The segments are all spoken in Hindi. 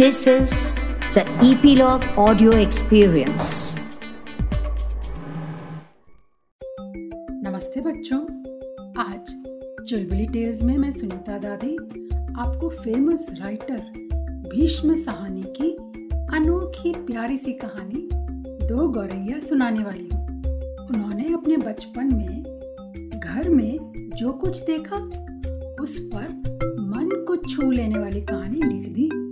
This is the Epilogue Audio Experience. नमस्ते बच्चों। आज चुलबुली टेल्स में मैं सुनीता दादी, आपको फ़ेमस राइटर भीष्म सहानी की अनोखी प्यारी सी कहानी दो गौरैया सुनाने वाली हूँ। उन्होंने अपने बचपन में घर में जो कुछ देखा, उस पर मन को छू लेने वाली कहानी लिख दी।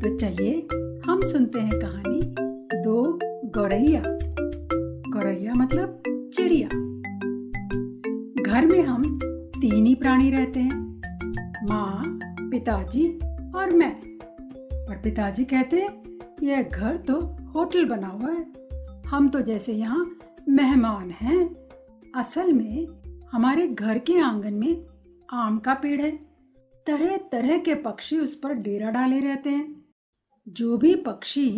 तो चलिए हम सुनते हैं कहानी दो गौरैया। गौरैया मतलब चिड़िया। घर में हम तीन ही प्राणी रहते हैं, माँ, पिताजी और मैं। और पिताजी कहते हैं, यह घर तो होटल बना हुआ है। हम तो जैसे यहाँ मेहमान हैं। असल में हमारे घर के आँगन में आम का पेड़ है। तरह तरह के पक्षी उस पर डेरा डाले रहते हैं। जो भी पक्षी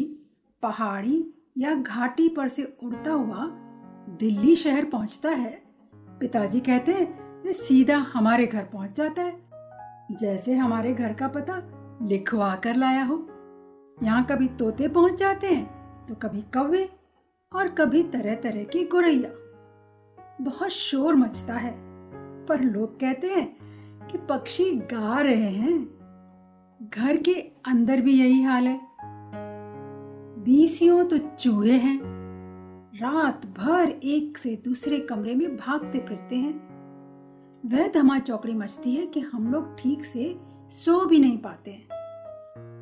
पहाड़ी या घाटी पर से उड़ता हुआ दिल्ली शहर पहुँचता है, पिताजी कहते हैं, वे सीधा हमारे घर पहुँच जाता है। जैसे हमारे घर का पता लिखवा कर लाया हो। यहाँ कभी तोते पहुँच जाते हैं तो कभी कौवे और कभी तरह तरह की गुरैया बहुत शोर मचता है, पर लोग कहते हैं कि पक्षी गा रहे हैं। घर के अंदर भी यही हाल है। बीसियों तो चूहे हैं। रात भर एक से दूसरे कमरे में भागते फिरते हैं। वह धमा चौकड़ी मचती है कि हम लोग ठीक से सो भी नहीं पाते हैं।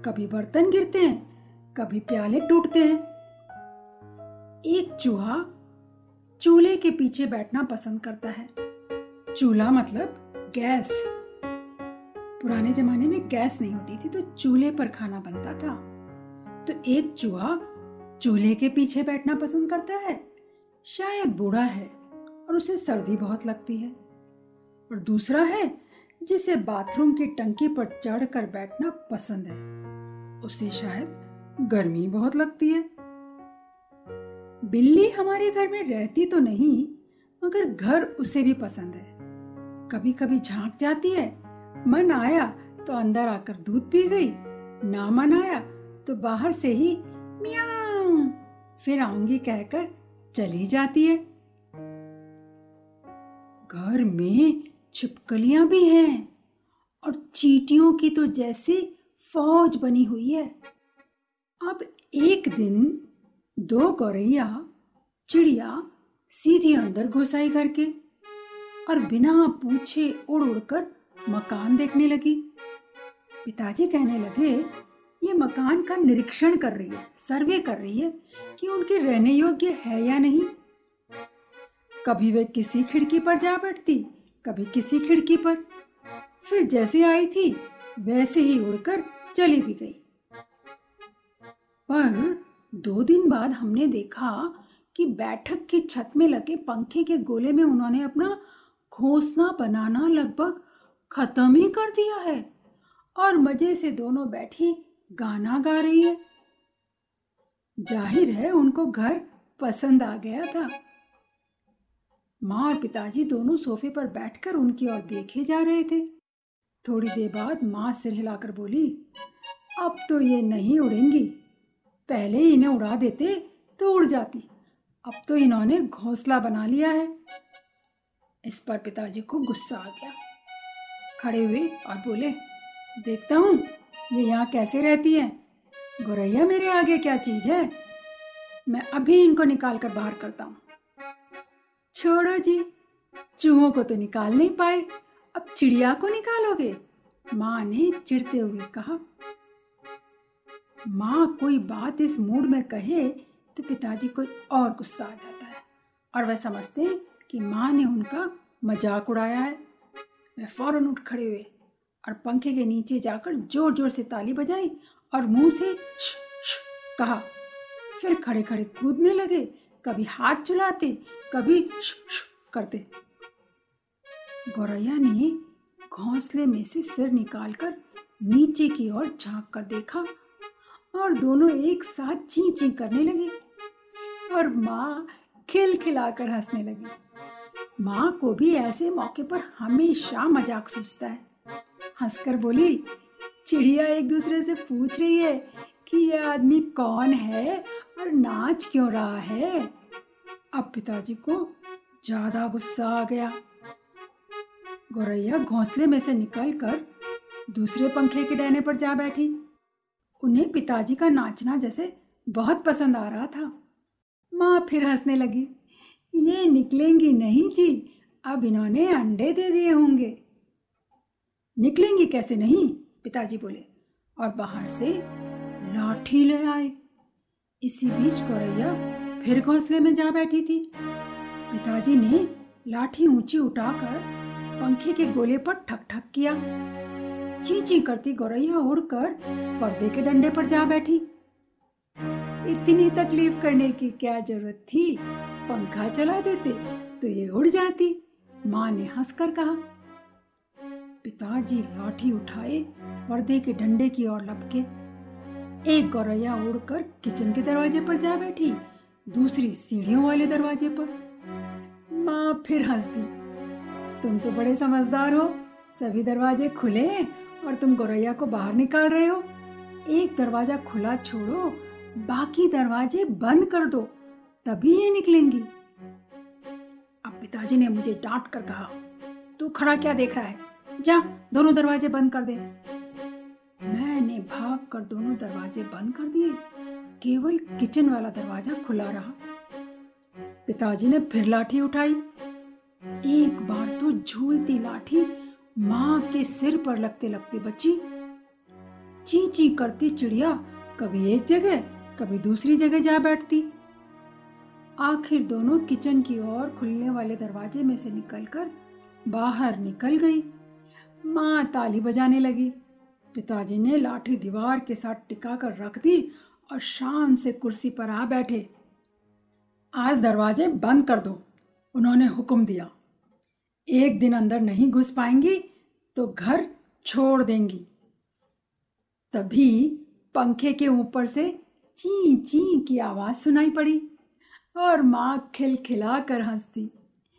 कभी बर्तन गिरते हैं, कभी प्याले टूटते हैं। एक चूहा चूल्हे के पीछे बैठना पसंद करता है। चूल्हा मतलब गैस। पुराने जमाने में गैस नहीं होती थी तो चूल्हे पर खाना बनता था। तो एक चूहा चूल्हे के पीछे बैठना पसंद करता है। शायद बूढ़ा है और उसे सर्दी बहुत लगती है। और दूसरा है, जिसे बाथरूम की टंकी पर चढ़कर बैठना पसंद है। उसे शायद गर्मी बहुत लगती है। बिल्ली हमारे घर में रहती तो नहीं, मगर घर उसे भी पसंद है। कभी कभी झाँक जाती है मन आया तो अंदर आकर दूध पी गई। ना मन आया तो बाहर से ही मियाँ फिर आऊँगी कहकर चली जाती है। घर में छिपकलियाँ भी हैं और चीटियों की तो जैसे फौज बनी हुई है। अब एक दिन दो गौरैया चिड़िया सीधी अंदर घुसाई घर के और बिना पूछे उड़ उड़कर मकान देखने लगी। पिताजी कहने लगे, ये मकान का निरीक्षण कर रही है, सर्वे कर रही है कि उनके रहने योग्य है या नहीं। कभी वे किसी खिड़की पर जा बैठती, कभी किसी खिड़की पर। फिर जैसे आई थी, वैसे ही उड़कर चली भी गई। पर दो दिन बाद हमने देखा कि बैठक की छत में लगे पंखे के गोले में उन्होंने अपना घोंसला बनाना लगभग खत्म ही कर दिया है और मज़े से दोनों बैठी गाना गा रही है। ज़ाहिर है उनको घर पसंद आ गया था। माँ और पिताजी दोनों सोफे पर बैठकर उनकी ओर देखे जा रहे थे। थोड़ी देर बाद माँ सिर हिलाकर बोली, अब तो ये नहीं उड़ेंगी। पहले इन्हें उड़ा देते तो उड़ जाती। अब तो इन्होंने घोंसला बना लिया है। इस पर पिताजी को गुस्सा आ गया। खड़े हुए और बोले, देखता हूँ, ये यहाँ कैसे रहती है? गोरैया मेरे आगे क्या चीज़ है? मैं अभी इनको निकाल कर बाहर करता हूँ। छोड़ो जी, चूहों को तो निकाल नहीं पाए। अब चिड़िया को निकालोगे? माँ ने चिढ़ते हुए कहा। माँ, कोई बात इस मूड में कहे तो पिताजी को और गुस्सा आ जाता है और वह समझते हैं कि माँ ने उनका मज़ाक उड़ाया है। मैं फ़ौरन उठ खड़े हुए और पंखे के नीचे जाकर ज़ोर ज़ोर से ताली बजाई और मुँह से श, श, कहा। फिर खड़े खड़े कूदने लगे कभी हाथ चलाते कभी श, श, करते। गौरैया ने घोंसले में से सिर निकालकर नीचे की ओर झाँक कर देखा और दोनों एक साथ ची ची करने लगे और माँ खिल खिलाकर हंसने लगी। माँ को भी ऐसे मौके पर हमेशा मज़ाक सूझता है। हंसकर बोली, चिड़िया एक दूसरे से पूछ रही है कि यह आदमी कौन है और नाच क्यों रहा है? अब पिताजी को ज़्यादा गुस्सा आ गया। गौरैया घोंसले में से निकलकर दूसरे पंखे के डहने पर जा बैठी। उन्हें पिताजी का नाचना जैसे बहुत पसंद आ रहा था। माँ फिर हंसने लगी। ये निकलेंगी नहीं जी। अब इन्होंने अंडे दे दिए होंगे। निकलेंगी कैसे नहीं? पिताजी बोले। और बाहर से लाठी ले आए। इसी बीच गौरैया फिर घोंसले में जा बैठी थी। पिताजी ने लाठी ऊँची उठाकर पंखे के गोले पर ठक ठक किया। ची ची करती गौरैया उड़कर पर्दे के डंडे पर जा बैठी। इतनी तकलीफ़ करने की क्या ज़रूरत थी? पंखा चला देते तो ये उड़ जाती। माँ ने हंसकर कहा, पिताजी लाठी उठाए, पर्दे के डंडे की ओर लपके, एक गौरैया उड़कर किचन के दरवाजे पर जा बैठी, दूसरी सीढ़ियों वाले दरवाजे पर। माँ फिर हंस दी तुम तो बड़े समझदार हो, सभी दरवाजे खुले हैं और तुम गौरैया को बाहर निकाल रहे हो। एक दरवाज़ा खुला छोड़ो, बाकी दरवाजे बंद कर दो। तभी ये निकलेंगी। अब पिताजी ने मुझे डांट कर कहा, तू खड़ा क्या देख रहा है? जा, दोनों दरवाजे बंद कर दे। मैंने भाग कर दोनों दरवाजे बंद कर दिए। केवल किचन वाला दरवाज़ा खुला रहा। पिताजी ने फिर लाठी उठाई। एक बार तो झूलती लाठी माँ के सिर पर लगते लगते बची। ची ची करती चिड़िया कभी एक जगह, कभी दूसरी जगह जा बैठती। आखिर दोनों किचन की ओर खुलने वाले दरवाजे में से निकलकर बाहर निकल गई। माँ ताली बजाने लगी। पिताजी ने लाठी दीवार के साथ टिका कर रख दी और शान से कुर्सी पर आ बैठे। आज दरवाजे बंद कर दो, उन्होंने हुक्म दिया। एक दिन अंदर नहीं घुस पाएँगी तो घर छोड़ देंगी। तभी पंखे के ऊपर से ची ची की आवाज़ सुनाई पड़ी। और माँ खिलखिला कर हंसती।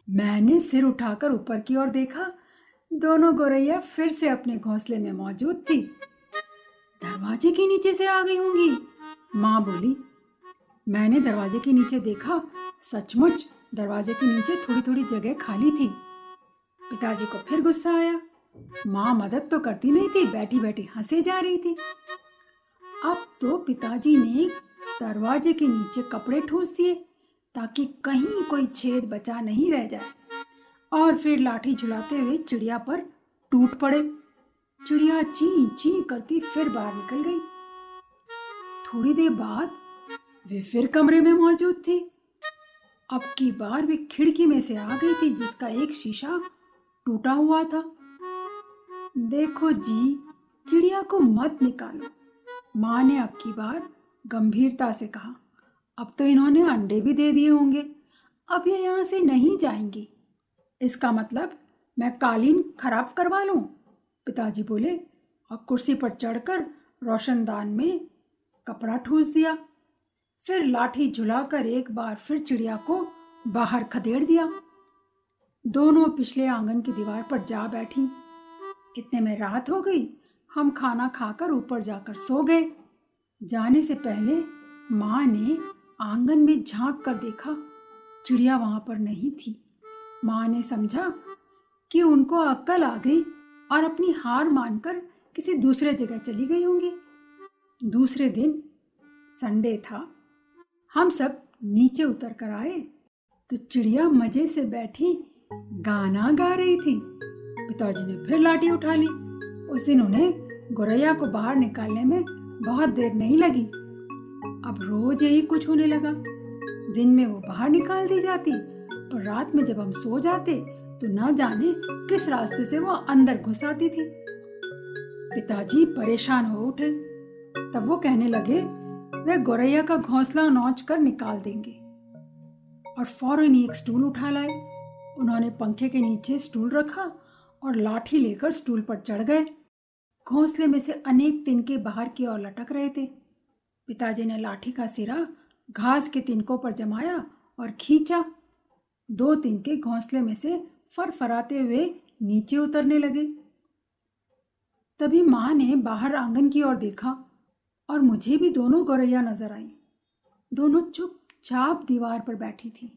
मैंने सिर उठाकर ऊपर की ओर देखा, दोनों गोरैया फिर से अपने घोंसले में मौजूद थी। दरवाजे के नीचे से आ गई होंगी, माँ बोली। मैंने दरवाजे के नीचे देखा, सचमुच दरवाजे के नीचे थोड़ी थोड़ी जगह खाली थी। पिताजी को फिर गुस्सा आया। माँ मदद तो करती नहीं थी बैठी बैठी हंसे जा रही थी। अब तो पिताजी ने दरवाजे के नीचे कपड़े ठूस दिए। ताकि कहीं कोई छेद बचा नहीं रह जाए। और फिर लाठी झुलाते हुए चिड़िया पर टूट पड़े। चिड़िया ची ची करती फिर बाहर निकल गई। थोड़ी देर बाद वे फिर कमरे में मौजूद थी। अब की बार वे खिड़की में से आ गई थी, जिसका एक शीशा टूटा हुआ था। देखो जी, चिड़िया को मत निकालो, माँ ने अब की बार गंभीरता से कहा। अब तो इन्होंने अंडे भी दे दिए होंगे। अब ये यहाँ से नहीं जाएँगी। इसका मतलब मैं कालीन खराब करवा लूँ? पिताजी बोले, और कुर्सी पर चढ़कर रोशनदान में कपड़ा ठूस दिया। फिर लाठी झुलाकर एक बार फिर चिड़िया को बाहर खदेड़ दिया। दोनों पिछले आँगन की दीवार पर जा बैठी। इतने में रात हो गई। हम खाना खाकर ऊपर जाकर सो गए। जाने से पहले माँ ने आँगन में झाँक कर देखा, चिड़िया वहाँ पर नहीं थी। माँ ने समझा कि उनको अक्कल आ गई और अपनी हार मानकर किसी दूसरे जगह चली गई होंगी। दूसरे दिन संडे था। हम सब नीचे उतर कर आए तो चिड़िया मज़े से बैठी गाना गा रही थी। पिताजी ने फिर लाठी उठा ली। उस दिन उन्हें गोरैया को बाहर निकालने में बहुत देर नहीं लगी। अब रोज यही कुछ होने लगा। दिन में वो बाहर निकाल दी जाती और रात में जब हम सो जाते तो न जाने किस रास्ते से वो अंदर घुस आती थी। पिताजी परेशान हो उठे। तब वो कहने लगे वे गोरैया का घोंसला नोच कर निकाल देंगे। और फ़ौरन ही एक स्टूल उठा लाए। उन्होंने पंखे के नीचे स्टूल रखा और लाठी लेकर स्टूल पर चढ़ गए। घोंसले में से अनेक तिनके बाहर की ओर लटक रहे थे। पिताजी ने लाठी का सिरा घास के तिनकों पर जमाया और खींचा। दो तिनके घोंसले में से फरफराते हुए नीचे उतरने लगे। तभी माँ ने बाहर आँगन की ओर देखा और मुझे भी दोनों गौरैया नज़र आई। दोनों चुपचाप दीवार पर बैठी थी।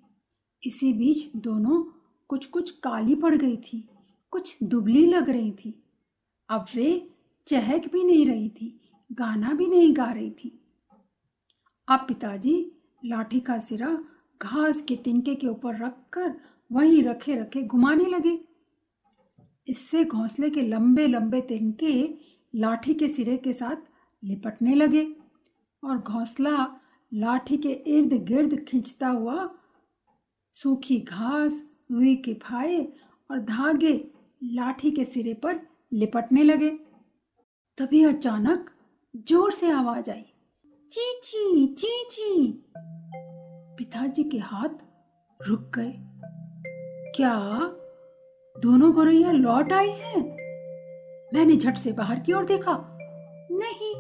इसी बीच दोनों कुछ कुछ काली पड़ गई थी, कुछ दुबली लग रही थी। अब वे चहक भी नहीं रही थी, गाना भी नहीं गा रही थी। अब पिताजी, लाठी का सिरा घास के तिनके के ऊपर रखकर वहीं रखे रखे घुमाने लगे। इससे घोंसले के लंबे लंबे तिनके लाठी के सिरे के साथ लिपटने लगे और घोंसला लाठी के इर्द गिर्द खींचता हुआ सूखी घास, रुई के फाये और धागे लाठी के सिरे पर लिपटने लगे। तभी अचानक ज़ोर से आवाज़ आई। चीची चीची। पिताजी के हाथ रुक गए। क्या दोनों गोरैया लौट आई हैं? मैंने झट से बाहर की ओर देखा। नहीं,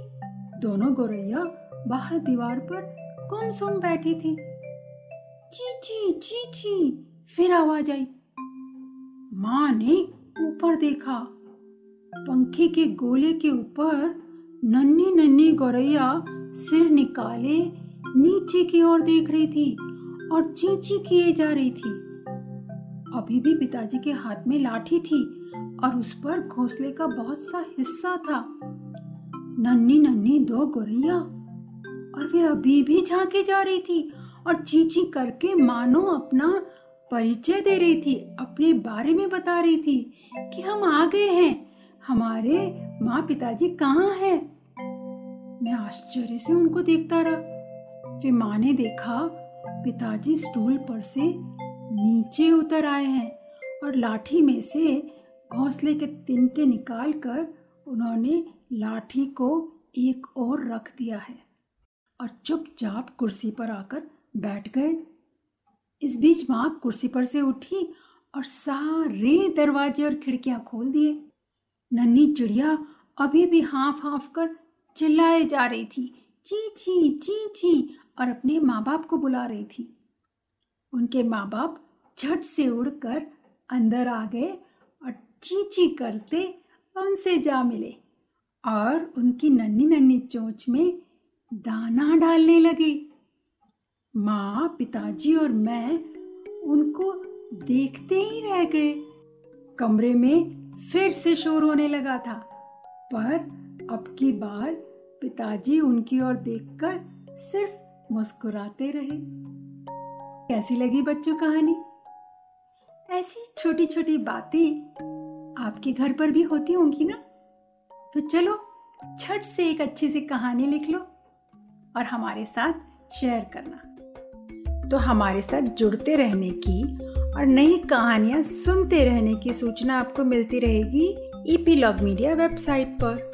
दोनों गोरैया बाहर दीवार पर गुमसुम बैठी थी। चीची चीची, फिर आवाज़ आई। माँ ने ऊपर देखा। पंखे के गोले के ऊपर नन्ही नन्ही गौरैया सिर निकाले, नीचे की ओर देख रही थी और चींची किए जा रही थी। अभी भी पिताजी के हाथ में लाठी थी और उस पर घोंसले का बहुत सा हिस्सा था। नन्ही नन्ही दो गोरैया, और वे अभी भी झांके जा रही थी और चींची करके मानो अपना परिचय दे रही थी, अपने बारे में बता रही थी कि हम आ गए हैं, हमारे माँ पिताजी कहाँ हैं। मैं आश्चर्य से उनको देखता रहा। फिर माँ ने देखा, पिताजी स्टूल पर से नीचे उतर आए हैं और लाठी में से घोंसले के तिनके निकाल कर उन्होंने लाठी को एक और रख दिया है और चुपचाप कुर्सी पर आकर बैठ गए। इस बीच माँ कुर्सी पर से उठी और सारे दरवाजे और खिड़कियाँ खोल दिए। नन्ही चिड़िया अभी भी हाँफ हाँफ कर चिल्लाए जा रही थी। ची ची ची ची, और अपने माँ बाप को बुला रही थी। उनके माँ बाप झट से उड़कर अंदर आ गए और ची ची करते उनसे जा मिले और उनकी नन्ही नन्ही चोंच में दाना डालने लगे। माँ, पिताजी और मैं उनको देखते ही रह गए। कमरे में फिर से शोर होने लगा था, पर अब की बार पिताजी उनकी ओर देखकर सिर्फ़ मुस्कुराते रहे। कैसी लगी बच्चों कहानी? ऐसी छोटी छोटी बातें आपके घर पर भी होती होंगी ना? तो चलो, छठ से एक अच्छी सी कहानी लिख लो और हमारे साथ शेयर करना। तो हमारे साथ जुड़ते रहने की और नई कहानियाँ सुनते रहने की सूचना आपको मिलती रहेगी ईपी लॉग मीडिया वेबसाइट पर।